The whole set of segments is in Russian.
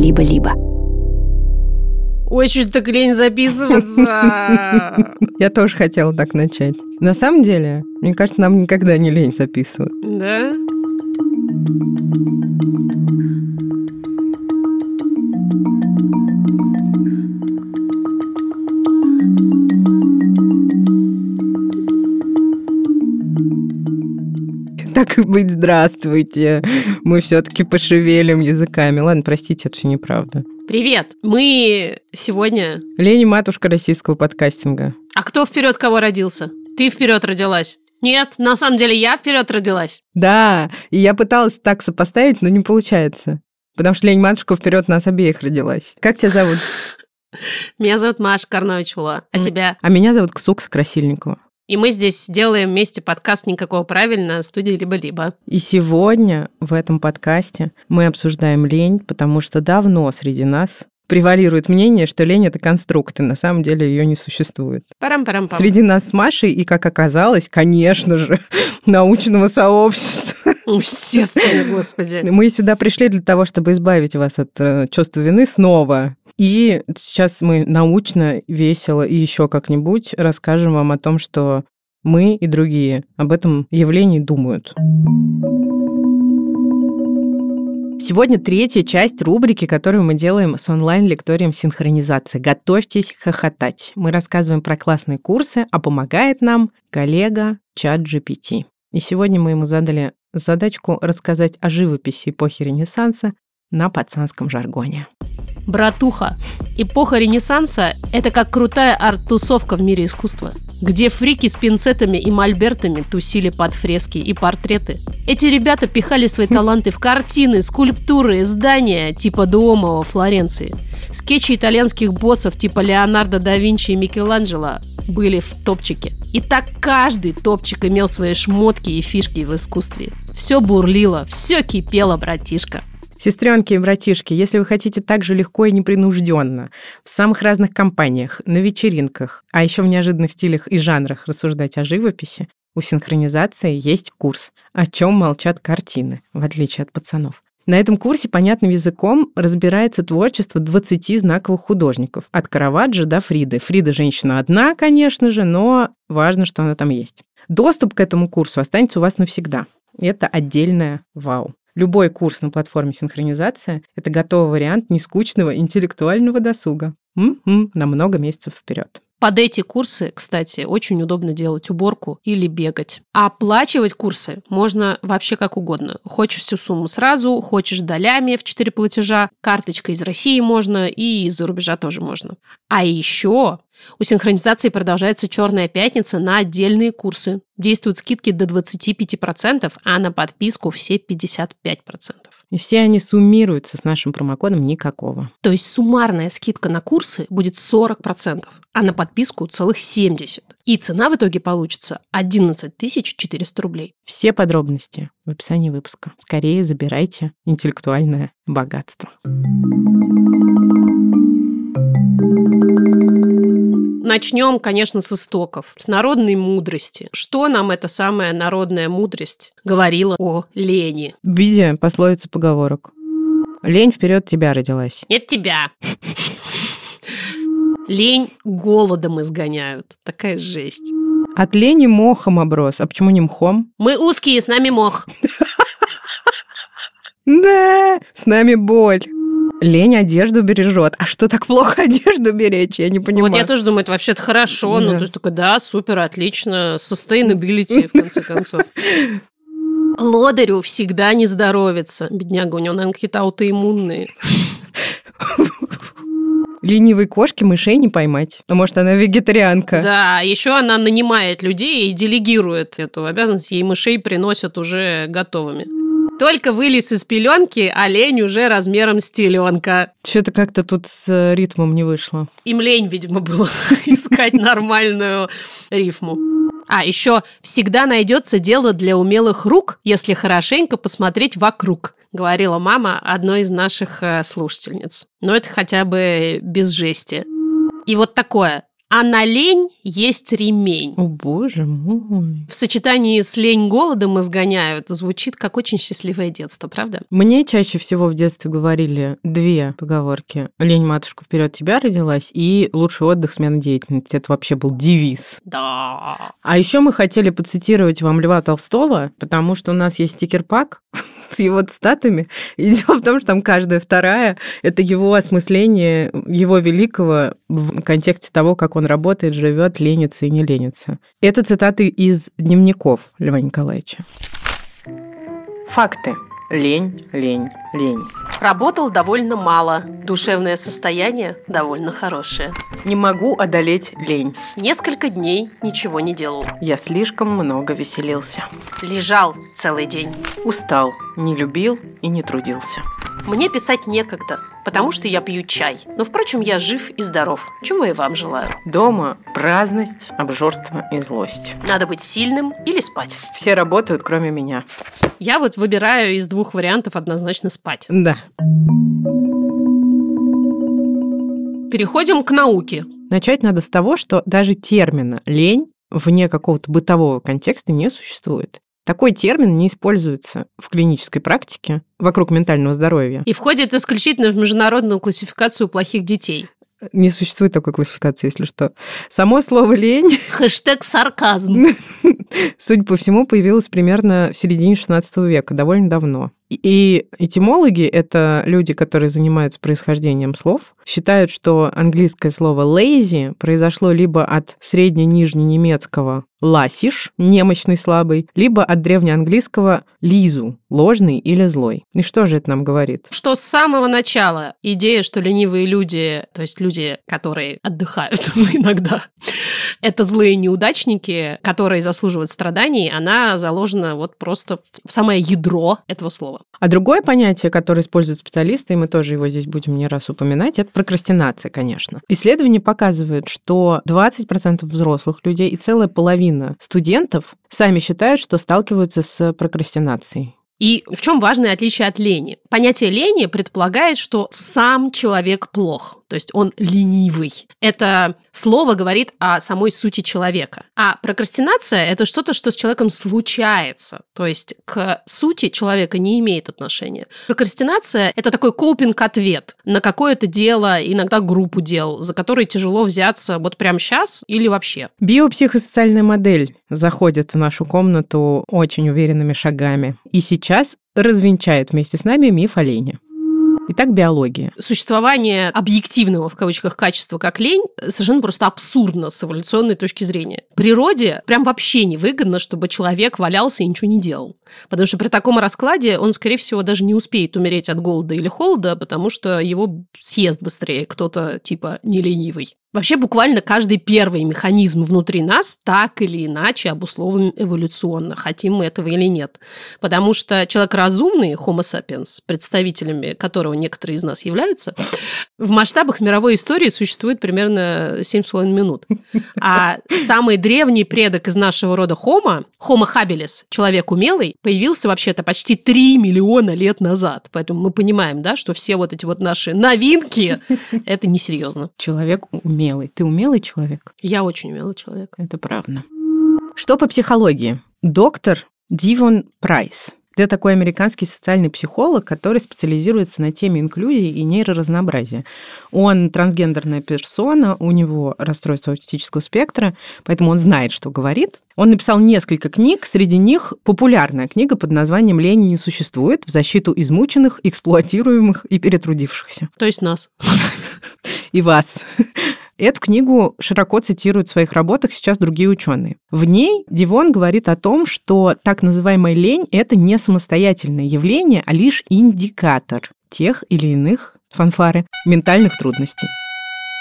либо-либо. Очень так лень записываться. Я тоже хотела так начать. На самом деле, мне кажется, нам никогда не лень записывать. Да? Так и быть, здравствуйте. Мы все-таки пошевелим языками. Ладно, простите, это все неправда. Привет! Мы сегодня... Лени матушка российского подкастинга. А кто вперед кого родился? Ты вперед родилась. Нет, на самом деле я вперед родилась. Да, и я пыталась так сопоставить, но не получается. Потому что Лень матушка вперед нас обеих родилась. Как тебя зовут? Меня зовут Маша Карновичула. А тебя? А меня зовут Ксукса Красильникова. И мы здесь делаем вместе подкаст «Никакого правильно» студии «Либо-либо». И сегодня в этом подкасте мы обсуждаем лень, потому что давно среди нас превалирует мнение, что лень — это конструкт, и на самом деле ее не существует. Парам-парам-пам. Среди нас с Машей и, как оказалось, конечно же, научного сообщества. Естественно, господи. Мы сюда пришли для того, чтобы избавить вас от э, чувства вины снова. И сейчас мы научно, весело и еще как-нибудь расскажем вам о том, что мы и другие об этом явлении думают. Сегодня третья часть рубрики, которую мы делаем с онлайн-лекторием синхронизации. Готовьтесь хохотать. Мы рассказываем про классные курсы, а помогает нам коллега чат GPT. И сегодня мы ему задали задачку рассказать о живописи эпохи Ренессанса на пацанском жаргоне. Братуха, эпоха Ренессанса – это как крутая арт-тусовка в мире искусства, где фрики с пинцетами и мольбертами тусили под фрески и портреты. Эти ребята пихали свои таланты в картины, скульптуры, здания типа Дуомо во Флоренции. Скетчи итальянских боссов типа Леонардо да Винчи и Микеланджело были в топчике. И так каждый топчик имел свои шмотки и фишки в искусстве. Все бурлило, все кипело, братишка. Сестренки и братишки, если вы хотите так же легко и непринужденно в самых разных компаниях, на вечеринках, а еще в неожиданных стилях и жанрах рассуждать о живописи, у синхронизации есть курс «О чем молчат картины», в отличие от пацанов. На этом курсе понятным языком разбирается творчество 20 знаковых художников. От Караваджо до Фриды. Фрида женщина одна, конечно же, но важно, что она там есть. Доступ к этому курсу останется у вас навсегда. Это отдельное вау. Любой курс на платформе синхронизация – это готовый вариант нескучного интеллектуального досуга. М-м, на много месяцев вперед. Под эти курсы, кстати, очень удобно делать уборку или бегать. А оплачивать курсы можно вообще как угодно. Хочешь всю сумму сразу, хочешь долями в 4 платежа, карточкой из России можно и из-за рубежа тоже можно. А еще у синхронизации продолжается «Черная пятница» на отдельные курсы. Действуют скидки до 25%, а на подписку все 55%. И все они суммируются с нашим промокодом никакого. То есть суммарная скидка на курсы будет 40%, а на подписку целых 70%. И цена в итоге получится 11 400 рублей. Все подробности в описании выпуска. Скорее забирайте интеллектуальное богатство. Начнем, конечно, с истоков, с народной мудрости. Что нам эта самая народная мудрость говорила о лени? В виде пословицы поговорок. Лень вперед тебя родилась. Нет тебя. Лень голодом изгоняют. Такая жесть. От лени мохом оброс. А почему не мхом? Мы узкие, с нами мох. Да, с нами боль. Лень одежду бережет. А что так плохо одежду беречь? Я не понимаю. Вот я тоже думаю, это вообще-то хорошо. Ну, то есть такой, да, супер, отлично. Sustainability, в конце концов. Лодырю всегда не здоровится. Бедняга, у него, наверное, какие-то аутоиммунные. Ленивой кошки мышей не поймать. А может, она вегетарианка? Да, еще она нанимает людей и делегирует эту обязанность. Ей мышей приносят уже готовыми. Только вылез из пеленки, олень уже размером с теленка. Что-то как-то тут с ритмом не вышло. Им лень, видимо, было искать нормальную рифму. А еще всегда найдется дело для умелых рук, если хорошенько посмотреть вокруг говорила мама одной из наших э, слушательниц. Но это хотя бы без жести. И вот такое. А на лень есть ремень. О, боже мой. В сочетании с лень голодом изгоняют звучит как очень счастливое детство, правда? Мне чаще всего в детстве говорили две поговорки. Лень, матушка, вперед тебя родилась, и лучший отдых, смена деятельности. Это вообще был девиз. Да. А еще мы хотели поцитировать вам Льва Толстого, потому что у нас есть стикер-пак с его цитатами. И дело в том, что там каждая вторая — это его осмысление, его великого в контексте того, как он работает, живет, ленится и не ленится. Это цитаты из дневников Льва Николаевича. Факты. Лень, лень, лень. Работал довольно мало. Душевное состояние довольно хорошее. Не могу одолеть лень. Несколько дней ничего не делал. Я слишком много веселился. Лежал целый день. Устал, не любил и не трудился. Мне писать некогда, потому что я пью чай. Но, впрочем, я жив и здоров, чего и вам желаю. Дома праздность, обжорство и злость. Надо быть сильным или спать. Все работают, кроме меня. Я вот выбираю из двух вариантов однозначно спать. Да. Переходим к науке. Начать надо с того, что даже термина «лень» вне какого-то бытового контекста не существует. Такой термин не используется в клинической практике вокруг ментального здоровья. И входит исключительно в международную классификацию плохих детей. Не существует такой классификации, если что. Само слово «лень», Хэштег сарказм. судя по всему, появилось примерно в середине XVI века, довольно давно. И этимологи, это люди, которые занимаются происхождением слов, считают, что английское слово lazy произошло либо от средне-нижненемецкого ласиш, немощный, слабый, либо от древнеанглийского лизу, ложный или злой. И что же это нам говорит? Что с самого начала идея, что ленивые люди, то есть люди, которые отдыхают иногда, это злые неудачники, которые заслуживают страданий, она заложена вот просто в самое ядро этого слова. А другое понятие, которое используют специалисты, и мы тоже его здесь будем не раз упоминать, это прокрастинация, конечно. Исследования показывают, что 20% взрослых людей и целая половина студентов сами считают, что сталкиваются с прокрастинацией. И в чем важное отличие от лени? Понятие лени предполагает, что сам человек плох, то есть он ленивый. Это слово говорит о самой сути человека. А прокрастинация – это что-то, что с человеком случается, то есть к сути человека не имеет отношения. Прокрастинация – это такой копинг-ответ на какое-то дело, иногда группу дел, за которые тяжело взяться вот прямо сейчас или вообще. Биопсихосоциальная модель заходит в нашу комнату очень уверенными шагами. И сейчас развенчает вместе с нами миф о лени. Итак, биология. Существование объективного, в кавычках, качества, как лень, совершенно просто абсурдно с эволюционной точки зрения. Природе прям вообще невыгодно, чтобы человек валялся и ничего не делал. Потому что при таком раскладе он, скорее всего, даже не успеет умереть от голода или холода, потому что его съест быстрее кто-то типа не ленивый. Вообще буквально каждый первый механизм внутри нас так или иначе обусловлен эволюционно, хотим мы этого или нет. Потому что человек разумный, Homo sapiens, представителями которого некоторые из нас являются, в масштабах мировой истории существует примерно 7,5 минут. А самый древний предок из нашего рода Homo, Homo habilis, человек умелый, появился вообще-то почти 3 миллиона лет назад. Поэтому мы понимаем, да, что все вот эти вот наши новинки – это несерьезно. Человек умелый. Ты умелый человек? Я очень умелый человек. Это правда. Что по психологии? Доктор Дивон Прайс. Это такой американский социальный психолог, который специализируется на теме инклюзии и нейроразнообразия. Он трансгендерная персона, у него расстройство аутистического спектра, поэтому он знает, что говорит. Он написал несколько книг, среди них популярная книга под названием «Лени не существует» в защиту измученных, эксплуатируемых и перетрудившихся. То есть нас. И вас. Эту книгу широко цитируют в своих работах сейчас другие ученые. В ней Дивон говорит о том, что так называемая лень – это не самостоятельное явление, а лишь индикатор тех или иных фанфары ментальных трудностей.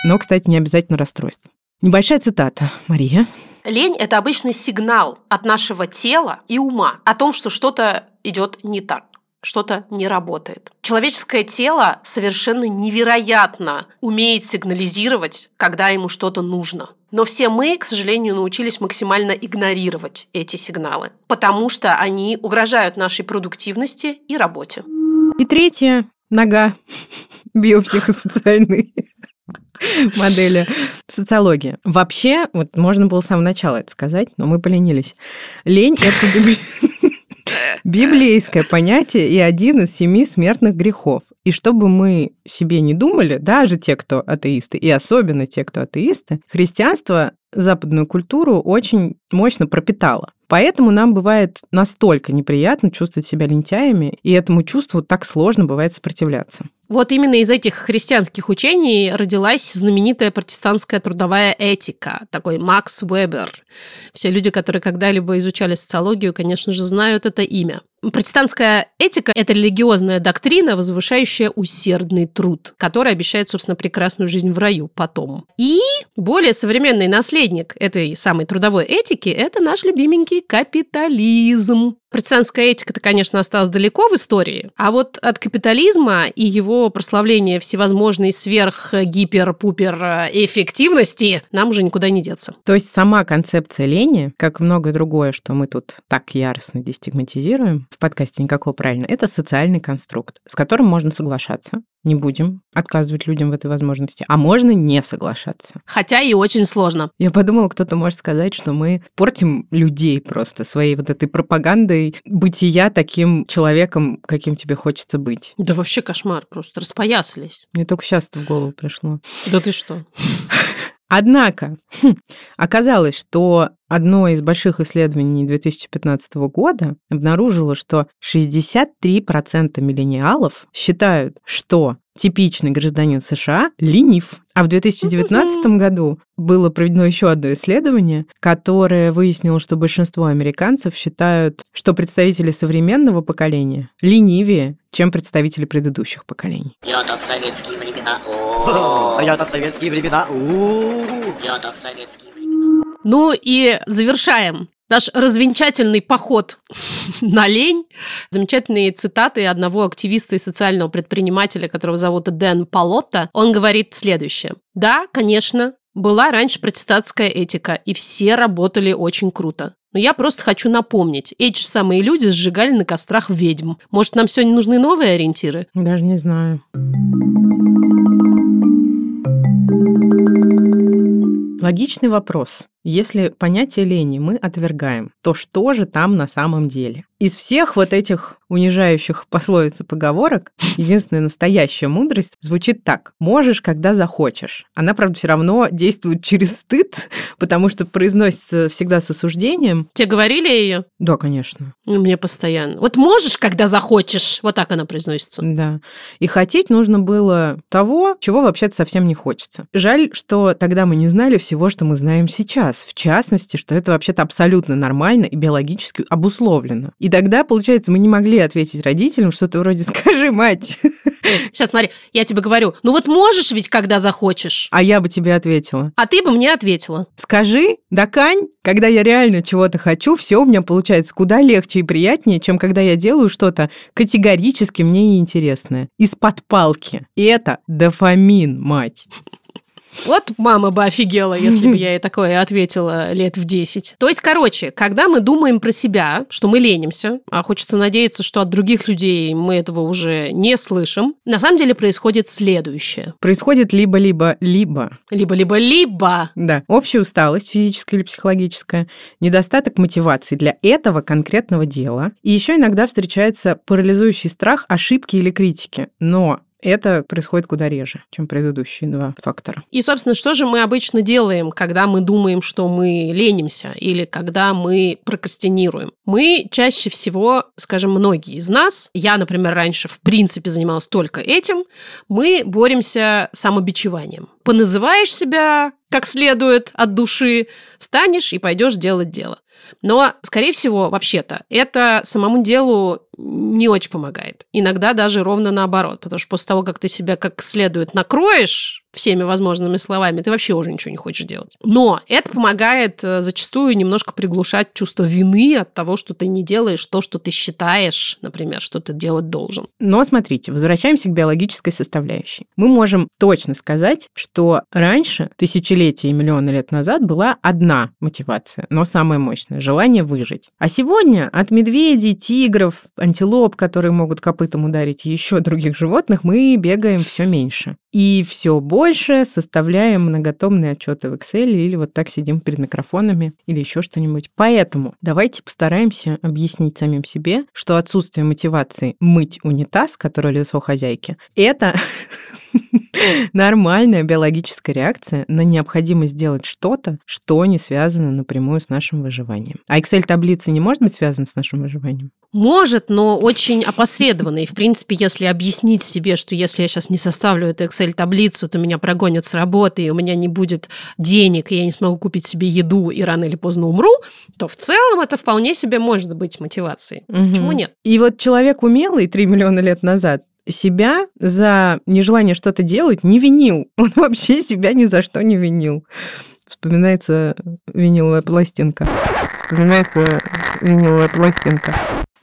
Но, кстати, не обязательно расстройств. Небольшая цитата. Мария. Лень – это обычный сигнал от нашего тела и ума о том, что что-то идет не так что-то не работает. Человеческое тело совершенно невероятно умеет сигнализировать, когда ему что-то нужно. Но все мы, к сожалению, научились максимально игнорировать эти сигналы, потому что они угрожают нашей продуктивности и работе. И третье – нога биопсихосоциальный. модели социологии. Вообще, вот можно было с самого начала это сказать, но мы поленились. Лень – это библейское понятие и один из семи смертных грехов. И чтобы мы себе не думали, даже те, кто атеисты, и особенно те, кто атеисты, христианство западную культуру очень мощно пропитало. Поэтому нам бывает настолько неприятно чувствовать себя лентяями, и этому чувству так сложно бывает сопротивляться. Вот именно из этих христианских учений родилась знаменитая протестантская трудовая этика, такой Макс Вебер. Все люди, которые когда-либо изучали социологию, конечно же, знают это имя. Протестантская этика – это религиозная доктрина, возвышающая усердный труд, который обещает, собственно, прекрасную жизнь в раю потом. И более современный наследник этой самой трудовой этики – это наш любименький капитализм. Протестантская этика-то, конечно, осталась далеко в истории, а вот от капитализма и его прославления всевозможной сверх-гипер-пупер эффективности нам уже никуда не деться. То есть сама концепция лени, как многое другое, что мы тут так яростно дестигматизируем, в подкасте никакого правильно, это социальный конструкт, с которым можно соглашаться, не будем отказывать людям в этой возможности. А можно не соглашаться. Хотя и очень сложно. Я подумала, кто-то может сказать, что мы портим людей просто своей вот этой пропагандой бытия таким человеком, каким тебе хочется быть. Да вообще кошмар, просто распоясались. Мне только сейчас в голову пришло. Да ты что? Однако хм, оказалось, что одно из больших исследований 2015 года обнаружило, что 63% миллениалов считают, что типичный гражданин США ленив. А в 2019 году было проведено еще одно исследование, которое выяснило, что большинство американцев считают, что представители современного поколения ленивее, чем представители предыдущих поколений. Я-то в советские времена. Я-то в советские времена. Я-то в советские. Ну и завершаем наш развенчательный поход на лень. Замечательные цитаты одного активиста и социального предпринимателя, которого зовут Дэн Полотта. Он говорит следующее. Да, конечно, была раньше протестантская этика, и все работали очень круто. Но я просто хочу напомнить, эти же самые люди сжигали на кострах ведьм. Может, нам сегодня нужны новые ориентиры? Даже не знаю. Логичный вопрос. Если понятие лени мы отвергаем, то что же там на самом деле? Из всех вот этих унижающих пословиц и поговорок единственная настоящая мудрость звучит так. Можешь, когда захочешь. Она, правда, все равно действует через стыд, потому что произносится всегда с осуждением. Тебе говорили ее? Да, конечно. Мне постоянно. Вот можешь, когда захочешь. Вот так она произносится. Да. И хотеть нужно было того, чего вообще-то совсем не хочется. Жаль, что тогда мы не знали всего, что мы знаем сейчас в частности, что это вообще-то абсолютно нормально и биологически обусловлено. И тогда, получается, мы не могли ответить родителям что-то вроде «скажи, мать». Сейчас смотри, я тебе говорю, ну вот можешь ведь, когда захочешь. А я бы тебе ответила. А ты бы мне ответила. Скажи, докань, когда я реально чего-то хочу, все у меня получается куда легче и приятнее, чем когда я делаю что-то категорически мне неинтересное. Из-под палки. И это дофамин, мать. Вот мама бы офигела, если бы я ей такое ответила лет в 10. То есть, короче, когда мы думаем про себя, что мы ленимся, а хочется надеяться, что от других людей мы этого уже не слышим, на самом деле происходит следующее. Происходит либо-либо-либо. Либо-либо-либо. Да. Общая усталость, физическая или психологическая, недостаток мотивации для этого конкретного дела. И еще иногда встречается парализующий страх ошибки или критики. Но это происходит куда реже, чем предыдущие два фактора. И, собственно, что же мы обычно делаем, когда мы думаем, что мы ленимся или когда мы прокрастинируем? Мы чаще всего, скажем, многие из нас, я, например, раньше в принципе занималась только этим, мы боремся самобичеванием. Поназываешь себя как следует от души, встанешь и пойдешь делать дело. Но, скорее всего, вообще-то, это самому делу не очень помогает. Иногда даже ровно наоборот, потому что после того, как ты себя как следует накроешь всеми возможными словами, ты вообще уже ничего не хочешь делать. Но это помогает э, зачастую немножко приглушать чувство вины от того, что ты не делаешь то, что ты считаешь, например, что ты делать должен. Но смотрите, возвращаемся к биологической составляющей. Мы можем точно сказать, что раньше, тысячелетия и миллионы лет назад, была одна мотивация, но самая мощная – желание выжить. А сегодня от медведей, тигров, антилоп, которые могут копытом ударить, и еще других животных, мы бегаем все меньше. И все больше больше составляем многотомные отчеты в Excel или вот так сидим перед микрофонами или еще что-нибудь. Поэтому давайте постараемся объяснить самим себе, что отсутствие мотивации мыть унитаз, который лицо хозяйки, это нормальная биологическая реакция на необходимость сделать что-то, что не связано напрямую с нашим выживанием. А Excel-таблица не может быть связана с нашим выживанием? Может, но очень опосредованно. И, в принципе, если объяснить себе, что если я сейчас не составлю эту Excel-таблицу, то меня прогонят с работы, и у меня не будет денег, и я не смогу купить себе еду, и рано или поздно умру, то в целом это вполне себе может быть мотивацией. Угу. Почему нет? И вот человек умелый 3 миллиона лет назад себя за нежелание что-то делать не винил. Он вообще себя ни за что не винил. Вспоминается виниловая пластинка. Вспоминается виниловая пластинка.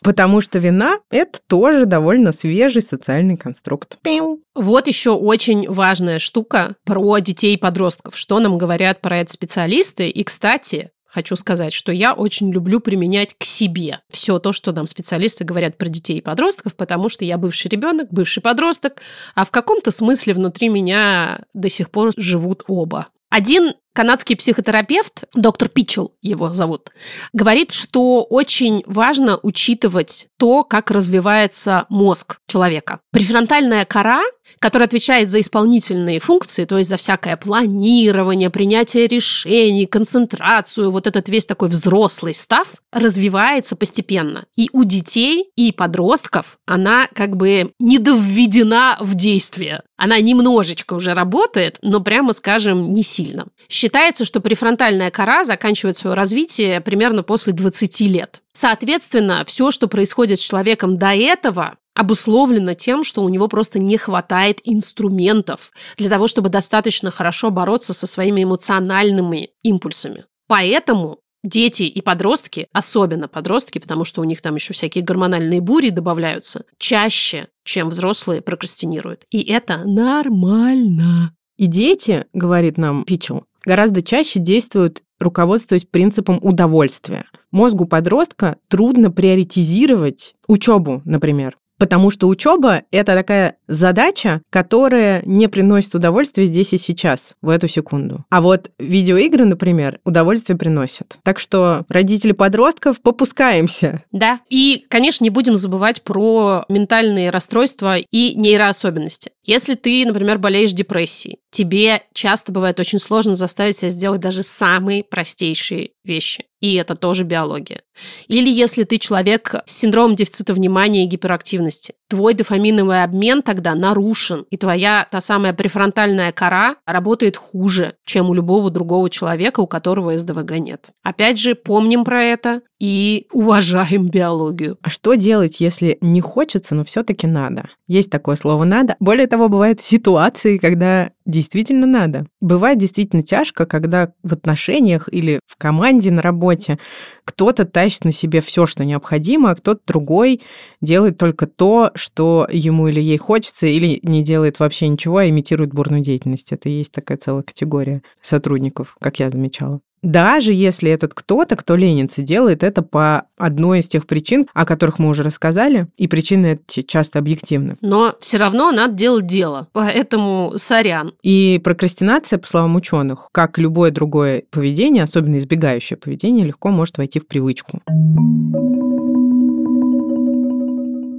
Потому что вина – это тоже довольно свежий социальный конструкт. Пиу. Вот еще очень важная штука про детей и подростков. Что нам говорят про это специалисты? И, кстати, хочу сказать, что я очень люблю применять к себе все то, что нам специалисты говорят про детей и подростков, потому что я бывший ребенок, бывший подросток, а в каком-то смысле внутри меня до сих пор живут оба. Один канадский психотерапевт, доктор Питчел его зовут, говорит, что очень важно учитывать то, как развивается мозг человека. Префронтальная кора которая отвечает за исполнительные функции, то есть за всякое планирование, принятие решений, концентрацию, вот этот весь такой взрослый став, развивается постепенно. И у детей, и подростков она как бы недовведена в действие. Она немножечко уже работает, но прямо скажем, не сильно. Считается, что префронтальная кора заканчивает свое развитие примерно после 20 лет. Соответственно, все, что происходит с человеком до этого, обусловлено тем, что у него просто не хватает инструментов для того, чтобы достаточно хорошо бороться со своими эмоциональными импульсами. Поэтому дети и подростки, особенно подростки, потому что у них там еще всякие гормональные бури добавляются, чаще, чем взрослые прокрастинируют. И это нормально. И дети, говорит нам Пичел, гораздо чаще действуют, руководствуясь принципом удовольствия. Мозгу подростка трудно приоритизировать учебу, например. Потому что учеба – это такая задача, которая не приносит удовольствия здесь и сейчас, в эту секунду. А вот видеоигры, например, удовольствие приносят. Так что родители подростков попускаемся. Да. И, конечно, не будем забывать про ментальные расстройства и нейроособенности. Если ты, например, болеешь депрессией, тебе часто бывает очень сложно заставить себя сделать даже самые простейшие вещи. И это тоже биология. Или если ты человек с синдромом дефицита внимания и гиперактивности, твой дофаминовый обмен тогда нарушен, и твоя та самая префронтальная кора работает хуже, чем у любого другого человека, у которого СДВГ нет. Опять же, помним про это и уважаем биологию. А что делать, если не хочется, но все-таки надо? Есть такое слово «надо». Более того, бывают ситуации, когда действительно надо. Бывает действительно тяжко, когда в отношениях или в команде на работе кто-то тащит на себе все, что необходимо, а кто-то другой делает только то, что ему или ей хочется, или не делает вообще ничего, а имитирует бурную деятельность. Это есть такая целая категория сотрудников, как я замечала. Даже если этот кто-то, кто ленится, делает это по одной из тех причин, о которых мы уже рассказали, и причины эти часто объективны. Но все равно надо делать дело, поэтому сорян. И прокрастинация, по словам ученых, как любое другое поведение, особенно избегающее поведение, легко может войти в привычку.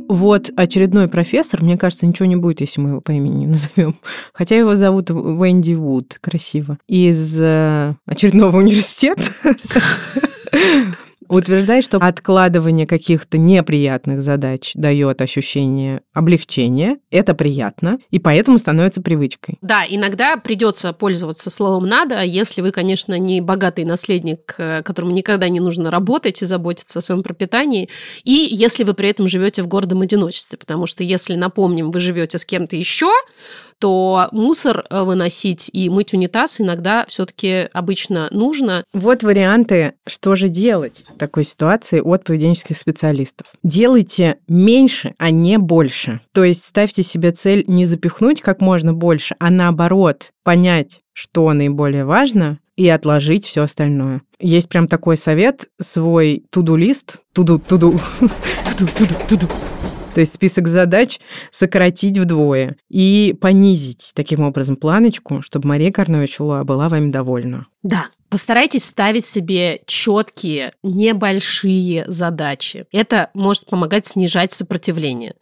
Вот очередной профессор, мне кажется, ничего не будет, если мы его по имени не назовем. Хотя его зовут Венди Вуд, красиво. Из э, очередного университета утверждает, что откладывание каких-то неприятных задач дает ощущение облегчения. Это приятно, и поэтому становится привычкой. Да, иногда придется пользоваться словом «надо», если вы, конечно, не богатый наследник, э, которому никогда не нужно работать и заботиться о своем пропитании, и если вы при этом живете в гордом одиночестве, потому что если, напомним, вы живете с кем-то еще, то мусор э, выносить и мыть унитаз иногда все-таки обычно нужно. Вот варианты, что же делать в такой ситуации от поведенческих специалистов. Делайте меньше, а не больше. То есть ставьте себе цель не запихнуть как можно больше, а наоборот понять, что наиболее важно, и отложить все остальное. Есть прям такой совет, свой туду-лист, туду-туду, туду-туду-туду, То есть список задач сократить вдвое и понизить таким образом планочку, чтобы Мария Карновичула была вами довольна. Да, Постарайтесь ставить себе четкие, небольшие задачи. Это может помогать снижать сопротивление.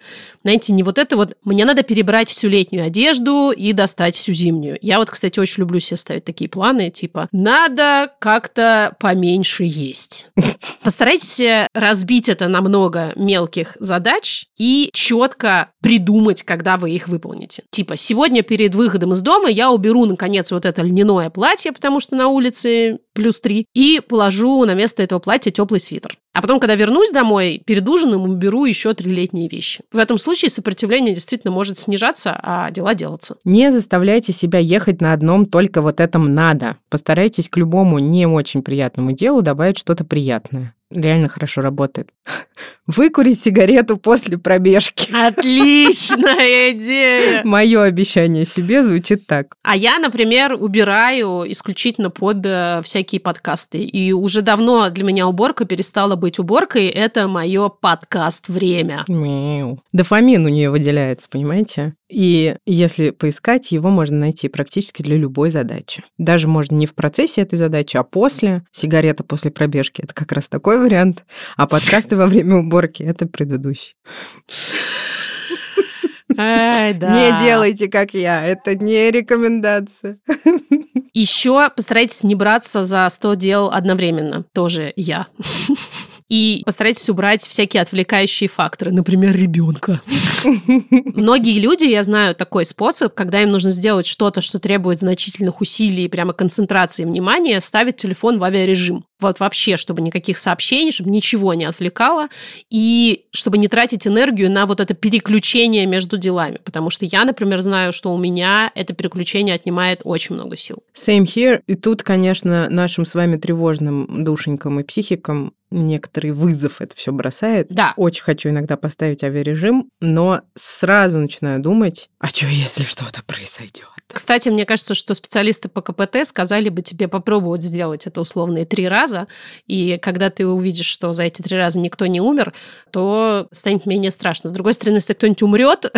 Знаете, не вот это вот «мне надо перебрать всю летнюю одежду и достать всю зимнюю». Я вот, кстати, очень люблю себе ставить такие планы, типа «надо как-то поменьше есть». Постарайтесь разбить это на много мелких задач и четко придумать, когда вы их выполните. Типа «сегодня перед выходом из дома я уберу, наконец, вот это льняное платье, потому что на улице плюс 3, и положу на место этого платья теплый свитер. А потом, когда вернусь домой, перед ужином уберу еще три летние вещи. В этом случае сопротивление действительно может снижаться, а дела делаться. Не заставляйте себя ехать на одном только вот этом надо. Постарайтесь к любому не очень приятному делу добавить что-то приятное реально хорошо работает. Выкурить сигарету после пробежки. Отличная идея! Мое обещание себе звучит так. А я, например, убираю исключительно под э, всякие подкасты. И уже давно для меня уборка перестала быть уборкой. Это мое подкаст-время. Мяу. Дофамин у нее выделяется, понимаете? И если поискать, его можно найти практически для любой задачи. Даже можно не в процессе этой задачи, а после. Сигарета после пробежки – это как раз такой вариант. А подкасты во время уборки – это предыдущий. Ай, да. Не делайте, как я. Это не рекомендация. Еще постарайтесь не браться за 100 дел одновременно. Тоже я. И постарайтесь убрать всякие отвлекающие факторы, например, ребенка. Многие люди, я знаю такой способ, когда им нужно сделать что-то, что требует значительных усилий, прямо концентрации внимания, ставить телефон в авиарежим. Вот вообще, чтобы никаких сообщений, чтобы ничего не отвлекало, и чтобы не тратить энергию на вот это переключение между делами. Потому что я, например, знаю, что у меня это переключение отнимает очень много сил. Same here. И тут, конечно, нашим с вами тревожным душенькам и психикам некоторый вызов это все бросает. Да. Очень хочу иногда поставить авиарежим, но сразу начинаю думать, а что, если что-то произойдет? Кстати, мне кажется, что специалисты по КПТ сказали бы тебе попробовать сделать это условные три раза, и когда ты увидишь, что за эти три раза никто не умер, то станет менее страшно. С другой стороны, если кто-нибудь умрет,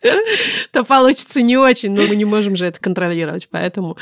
то получится не очень, но мы не можем же это контролировать, поэтому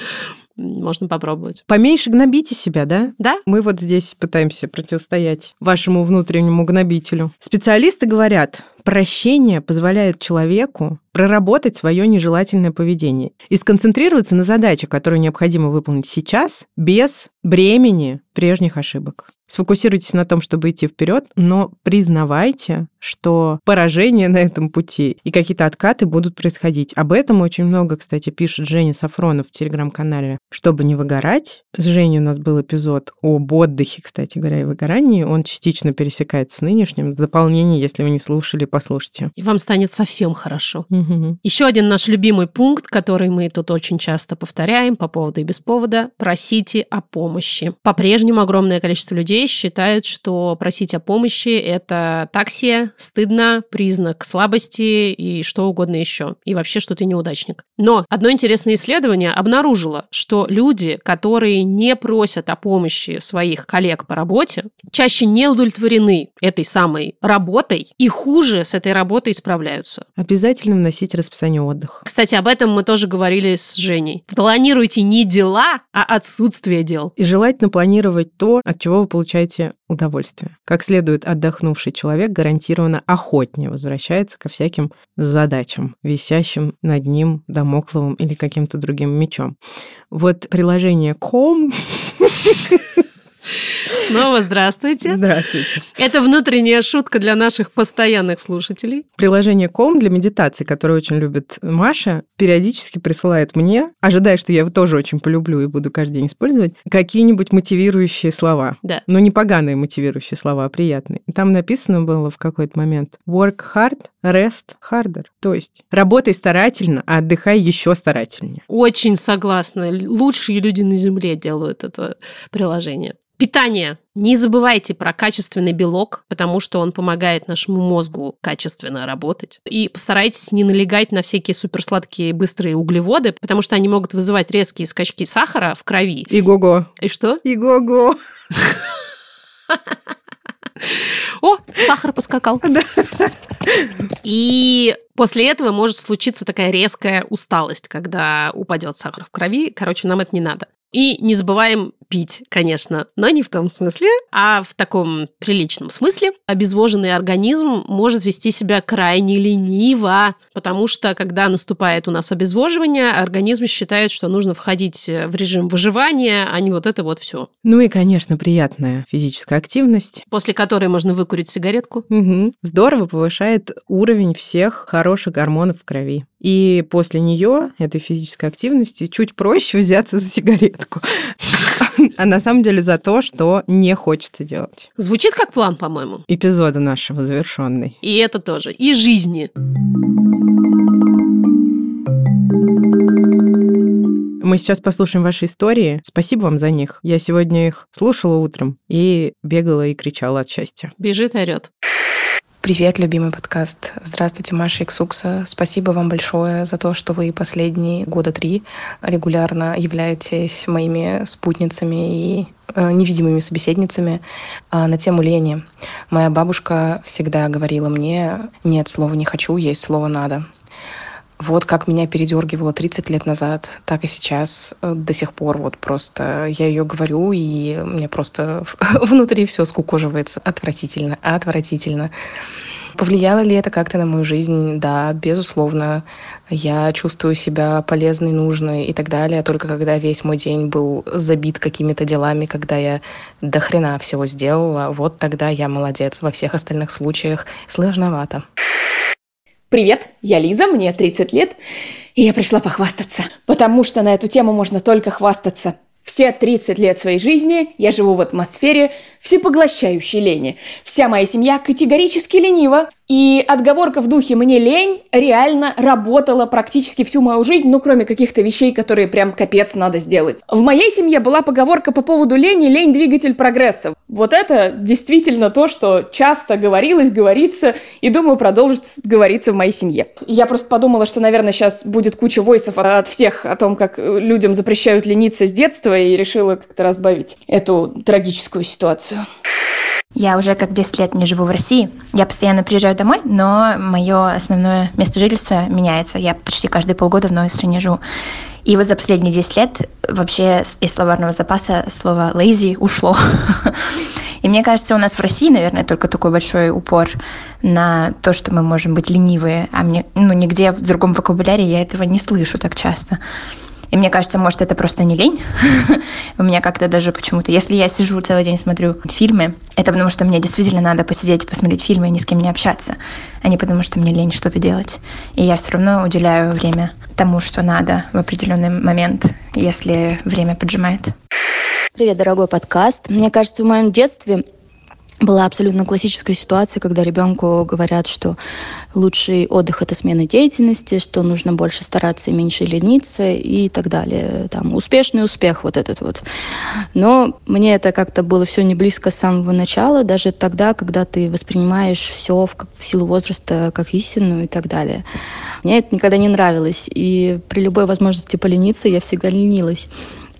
можно попробовать. Поменьше гнобите себя, да? Да. Мы вот здесь пытаемся противостоять вашему внутреннему гнобителю. Специалисты говорят, прощение позволяет человеку проработать свое нежелательное поведение и сконцентрироваться на задаче, которую необходимо выполнить сейчас, без бремени прежних ошибок. Сфокусируйтесь на том, чтобы идти вперед, но признавайте, что поражения на этом пути и какие-то откаты будут происходить. Об этом очень много, кстати, пишет Женя Сафронов в телеграм-канале. Чтобы не выгорать, с Женей у нас был эпизод об отдыхе, кстати говоря, и выгорании. Он частично пересекается с нынешним. В дополнение, если вы не слушали, послушайте. И вам станет совсем хорошо. Угу. Еще один наш любимый пункт, который мы тут очень часто повторяем по поводу и без повода. Просите о помощи. По-прежнему огромное количество людей считают, что просить о помощи – это такси, стыдно, признак слабости и что угодно еще. И вообще, что ты неудачник. Но одно интересное исследование обнаружило, что люди, которые не просят о помощи своих коллег по работе, чаще не удовлетворены этой самой работой и хуже с этой работой справляются. Обязательно вносить расписание отдыха. Кстати, об этом мы тоже говорили с Женей. Планируйте не дела, а отсутствие дел. И желательно планировать то, от чего вы получаете удовольствие. Как следует отдохнувший человек гарантированно охотнее возвращается ко всяким задачам, висящим над ним домокловым или каким-то другим мечом. Вот приложение Com Снова здравствуйте. Здравствуйте. Это внутренняя шутка для наших постоянных слушателей. Приложение Calm для медитации, которое очень любит Маша, периодически присылает мне, ожидая, что я его тоже очень полюблю и буду каждый день использовать, какие-нибудь мотивирующие слова. Да. Но не поганые мотивирующие слова, а приятные. Там написано было в какой-то момент work hard, rest harder. То есть работай старательно, а отдыхай еще старательнее. Очень согласна. Лучшие люди на Земле делают это приложение. Питание. Не забывайте про качественный белок, потому что он помогает нашему мозгу качественно работать. И постарайтесь не налегать на всякие суперсладкие быстрые углеводы, потому что они могут вызывать резкие скачки сахара в крови. И го-го. И что? И го-го. О, Сахар поскакал. И после этого может случиться такая резкая усталость, когда упадет сахар в крови. Короче, нам это не надо. И не забываем пить, конечно, но не в том смысле, а в таком приличном смысле. Обезвоженный организм может вести себя крайне лениво, потому что, когда наступает у нас обезвоживание, организм считает, что нужно входить в режим выживания, а не вот это вот все. Ну и, конечно, приятная физическая активность. После которой можно выкурить сигаретку. Угу. Здорово повышает уровень всех хороших гормонов в крови. И после нее, этой физической активности, чуть проще взяться за сигаретку. А на самом деле за то, что не хочется делать. Звучит как план, по-моему. Эпизода нашего завершенный. И это тоже. И жизни. Мы сейчас послушаем ваши истории. Спасибо вам за них. Я сегодня их слушала утром и бегала и кричала от счастья. Бежит орет. Привет, любимый подкаст. Здравствуйте, Маша Иксукса. Спасибо вам большое за то, что вы последние года три регулярно являетесь моими спутницами и э, невидимыми собеседницами э, на тему лени. Моя бабушка всегда говорила мне, нет слова не хочу, есть слово надо. Вот как меня передергивало 30 лет назад, так и сейчас э, до сих пор. Вот просто я ее говорю, и мне просто внутри все скукоживается. Отвратительно, отвратительно. Повлияло ли это как-то на мою жизнь? Да, безусловно. Я чувствую себя полезной, нужной и так далее, только когда весь мой день был забит какими-то делами, когда я до хрена всего сделала, вот тогда я молодец. Во всех остальных случаях сложновато. Привет, я Лиза, мне 30 лет, и я пришла похвастаться, потому что на эту тему можно только хвастаться. Все 30 лет своей жизни я живу в атмосфере всепоглощающей лени. Вся моя семья категорически ленива, и отговорка в духе «мне лень» реально работала практически всю мою жизнь, ну, кроме каких-то вещей, которые прям капец надо сделать. В моей семье была поговорка по поводу лени «лень – двигатель прогресса». Вот это действительно то, что часто говорилось, говорится, и, думаю, продолжит говориться в моей семье. Я просто подумала, что, наверное, сейчас будет куча войсов от всех о том, как людям запрещают лениться с детства, и решила как-то разбавить эту трагическую ситуацию. Я уже как 10 лет не живу в России. Я постоянно приезжаю домой, но мое основное место жительства меняется. Я почти каждые полгода в новой стране живу. И вот за последние 10 лет вообще из словарного запаса слово lazy ушло. И мне кажется, у нас в России, наверное, только такой большой упор на то, что мы можем быть ленивые, а мне, ну, нигде в другом вокабуляре я этого не слышу так часто. И мне кажется, может, это просто не лень. У меня как-то даже почему-то... Если я сижу целый день, смотрю фильмы, это потому что мне действительно надо посидеть и посмотреть фильмы и ни с кем не общаться, а не потому что мне лень что-то делать. И я все равно уделяю время тому, что надо в определенный момент, если время поджимает. Привет, дорогой подкаст. Мне кажется, в моем детстве была абсолютно классическая ситуация, когда ребенку говорят, что лучший отдых – это смена деятельности, что нужно больше стараться и меньше лениться и так далее. Там, успешный успех вот этот вот. Но мне это как-то было все не близко с самого начала, даже тогда, когда ты воспринимаешь все в, в силу возраста как истину и так далее. Мне это никогда не нравилось, и при любой возможности полениться я всегда ленилась.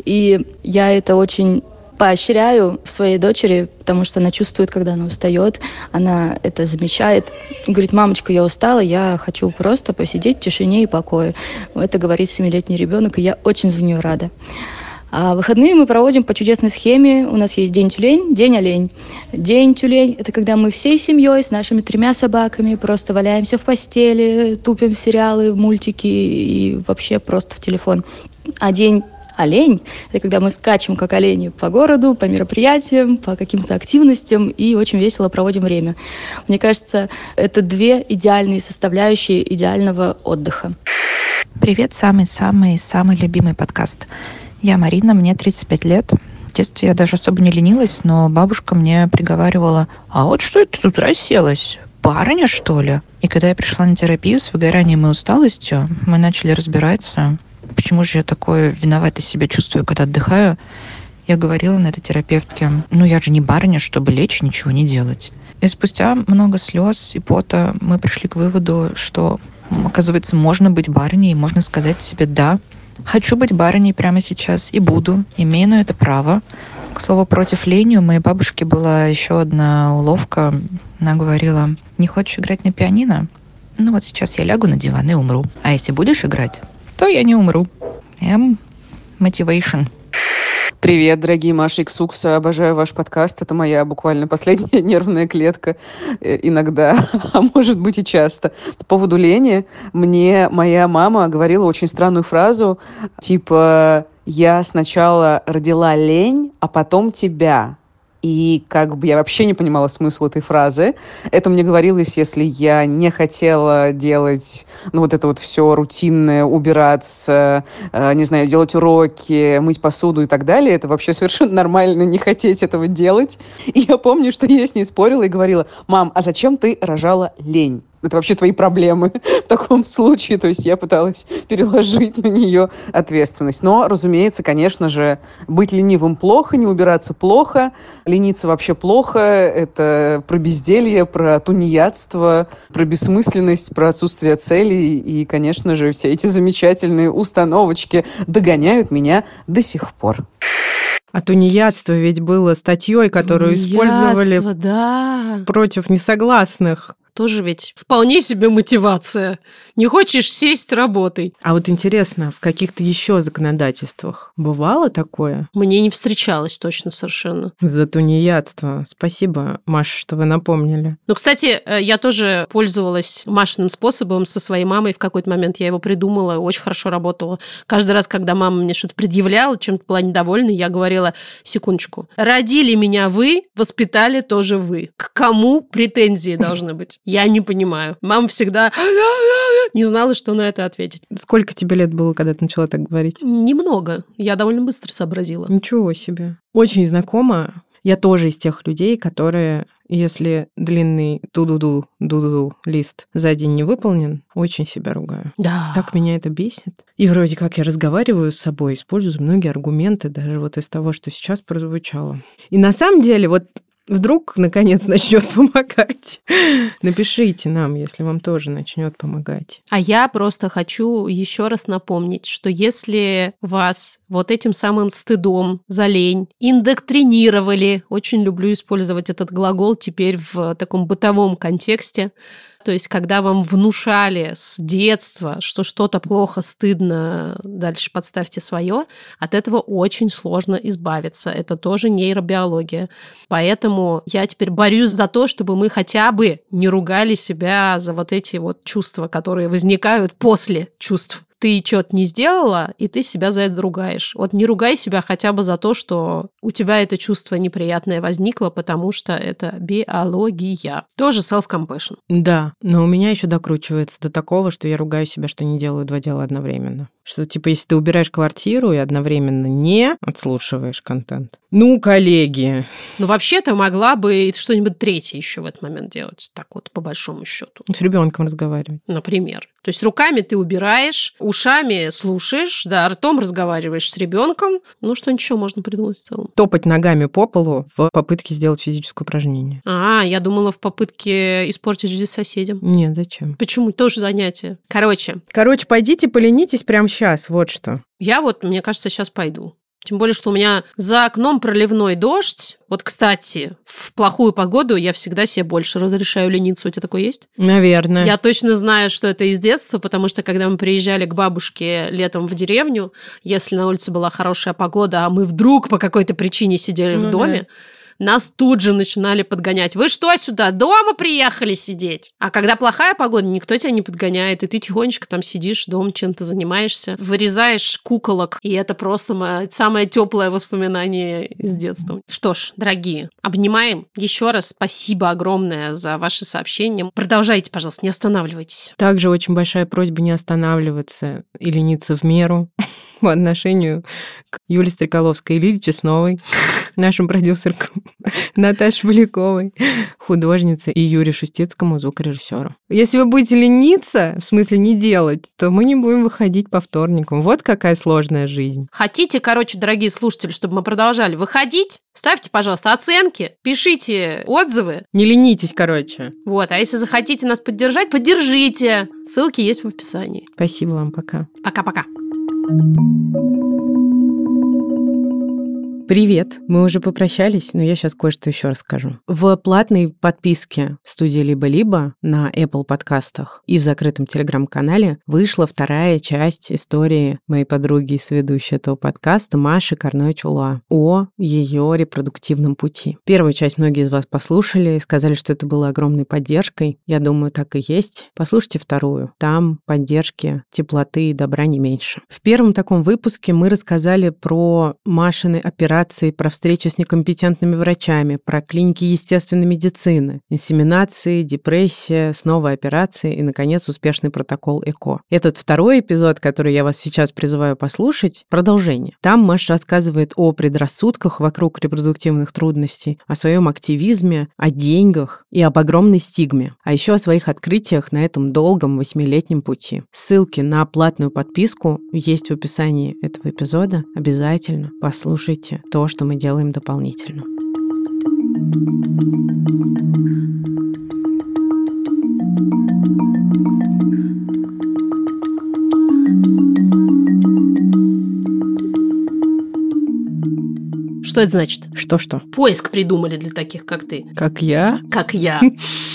И я это очень поощряю в своей дочери, потому что она чувствует, когда она устает, она это замечает и говорит, мамочка, я устала, я хочу просто посидеть в тишине и покое. Это говорит семилетний ребенок, и я очень за нее рада. А выходные мы проводим по чудесной схеме. У нас есть день тюлень, день олень. День тюлень – это когда мы всей семьей с нашими тремя собаками просто валяемся в постели, тупим сериалы, мультики и вообще просто в телефон. А день олень. Это когда мы скачем, как олени, по городу, по мероприятиям, по каким-то активностям и очень весело проводим время. Мне кажется, это две идеальные составляющие идеального отдыха. Привет, самый-самый-самый любимый подкаст. Я Марина, мне 35 лет. В детстве я даже особо не ленилась, но бабушка мне приговаривала, а вот что это тут расселась? Барыня, что ли? И когда я пришла на терапию с выгоранием и усталостью, мы начали разбираться, почему же я такое виновато себя чувствую, когда отдыхаю, я говорила на этой терапевтке, ну я же не барыня, чтобы лечь ничего не делать. И спустя много слез и пота мы пришли к выводу, что, оказывается, можно быть барыней, можно сказать себе «да, хочу быть барыней прямо сейчас и буду, имею на это право». К слову, против лени у моей бабушки была еще одна уловка. Она говорила, не хочешь играть на пианино? Ну вот сейчас я лягу на диван и умру. А если будешь играть, то я не умру. Эм, мотивейшн. Привет, дорогие Маша и Ксукса. Обожаю ваш подкаст. Это моя буквально последняя нервная клетка. Э, иногда, а может быть и часто. По поводу лени, мне моя мама говорила очень странную фразу, типа «Я сначала родила лень, а потом тебя». И как бы я вообще не понимала смысл этой фразы. Это мне говорилось, если я не хотела делать, ну, вот это вот все рутинное, убираться, э, не знаю, делать уроки, мыть посуду и так далее. Это вообще совершенно нормально не хотеть этого делать. И я помню, что я с ней спорила и говорила, мам, а зачем ты рожала лень? Это вообще твои проблемы в таком случае. То есть я пыталась переложить на нее ответственность. Но, разумеется, конечно же, быть ленивым плохо, не убираться плохо, лениться вообще плохо. Это про безделье, про тунеядство, про бессмысленность, про отсутствие целей. И, конечно же, все эти замечательные установочки догоняют меня до сих пор. А тунеядство ведь было статьей, которую использовали да. против несогласных. Тоже ведь вполне себе мотивация. Не хочешь сесть, работай. А вот интересно, в каких-то еще законодательствах бывало такое? Мне не встречалось точно совершенно. За тунеядство. Спасибо, Маша, что вы напомнили. Ну, кстати, э, я тоже пользовалась Машиным способом со своей мамой. В какой-то момент я его придумала, очень хорошо работала. Каждый раз, когда мама мне что-то предъявляла, чем-то была недовольна, я говорила, секундочку, родили меня вы, воспитали тоже вы. К кому претензии должны быть? Я не понимаю. Мама всегда не знала, что на это ответить. Сколько тебе лет было, когда ты начала так говорить? Немного. Я довольно быстро сообразила. Ничего себе. Очень знакомо. Я тоже из тех людей, которые, если длинный ду-ду-ду, ду-ду-ду лист за день не выполнен, очень себя ругаю. Да. Так меня это бесит. И вроде как я разговариваю с собой, использую многие аргументы, даже вот из того, что сейчас прозвучало. И на самом деле, вот вдруг, наконец, начнет помогать. Напишите нам, если вам тоже начнет помогать. А я просто хочу еще раз напомнить, что если вас вот этим самым стыдом за лень индоктринировали, очень люблю использовать этот глагол теперь в таком бытовом контексте, то есть, когда вам внушали с детства, что что-то плохо, стыдно, дальше подставьте свое, от этого очень сложно избавиться. Это тоже нейробиология. Поэтому я теперь борюсь за то, чтобы мы хотя бы не ругали себя за вот эти вот чувства, которые возникают после чувств ты что-то не сделала, и ты себя за это ругаешь. Вот не ругай себя хотя бы за то, что у тебя это чувство неприятное возникло, потому что это биология. Тоже self-compassion. Да, но у меня еще докручивается до такого, что я ругаю себя, что не делаю два дела одновременно. Что, типа, если ты убираешь квартиру и одновременно не отслушиваешь контент. Ну, коллеги. Ну, вообще-то могла бы что-нибудь третье еще в этот момент делать. Так вот, по большому счету. С ребенком разговаривать. Например. То есть руками ты убираешь, ушами слушаешь, да, ртом разговариваешь с ребенком. Ну, что ничего можно придумать в целом. Топать ногами по полу в попытке сделать физическое упражнение. А, я думала в попытке испортить жизнь соседям. Нет, зачем? Почему? Тоже занятие. Короче. Короче, пойдите поленитесь прямо сейчас, вот что. Я вот, мне кажется, сейчас пойду. Тем более, что у меня за окном проливной дождь. Вот, кстати, в плохую погоду я всегда себе больше разрешаю лениться. У тебя такое есть? Наверное. Я точно знаю, что это из детства, потому что когда мы приезжали к бабушке летом в деревню, если на улице была хорошая погода, а мы вдруг по какой-то причине сидели Ну в доме, нас тут же начинали подгонять. Вы что сюда, дома приехали сидеть? А когда плохая погода, никто тебя не подгоняет, и ты тихонечко там сидишь, дома чем-то занимаешься, вырезаешь куколок, и это просто мое самое теплое воспоминание из детства. Что ж, дорогие, обнимаем. Еще раз спасибо огромное за ваши сообщения. Продолжайте, пожалуйста, не останавливайтесь. Также очень большая просьба не останавливаться и лениться в меру по отношению к Юле Стреколовской и Лиле Чесновой, нашим продюсеркам, Наташе Поляковой, художнице и Юрию Шустецкому, звукорежиссеру. Если вы будете лениться, в смысле не делать, то мы не будем выходить по вторникам. Вот какая сложная жизнь. Хотите, короче, дорогие слушатели, чтобы мы продолжали выходить? Ставьте, пожалуйста, оценки, пишите отзывы. Не ленитесь, короче. Вот, а если захотите нас поддержать, поддержите. Ссылки есть в описании. Спасибо вам, пока. Пока-пока. thank you Привет! Мы уже попрощались, но я сейчас кое-что еще расскажу. В платной подписке студии «Либо-либо» на Apple подкастах и в закрытом телеграм-канале вышла вторая часть истории моей подруги и сведущей этого подкаста Маши Карной Чула о ее репродуктивном пути. Первую часть многие из вас послушали и сказали, что это было огромной поддержкой. Я думаю, так и есть. Послушайте вторую. Там поддержки, теплоты и добра не меньше. В первом таком выпуске мы рассказали про Машины операции операции, про встречи с некомпетентными врачами, про клиники естественной медицины, инсеминации, депрессия, снова операции и, наконец, успешный протокол ЭКО. Этот второй эпизод, который я вас сейчас призываю послушать, продолжение. Там Маша рассказывает о предрассудках вокруг репродуктивных трудностей, о своем активизме, о деньгах и об огромной стигме, а еще о своих открытиях на этом долгом восьмилетнем пути. Ссылки на платную подписку есть в описании этого эпизода. Обязательно послушайте то, что мы делаем дополнительно. Что это значит? Что-что? Поиск придумали для таких, как ты. Как я? Как я.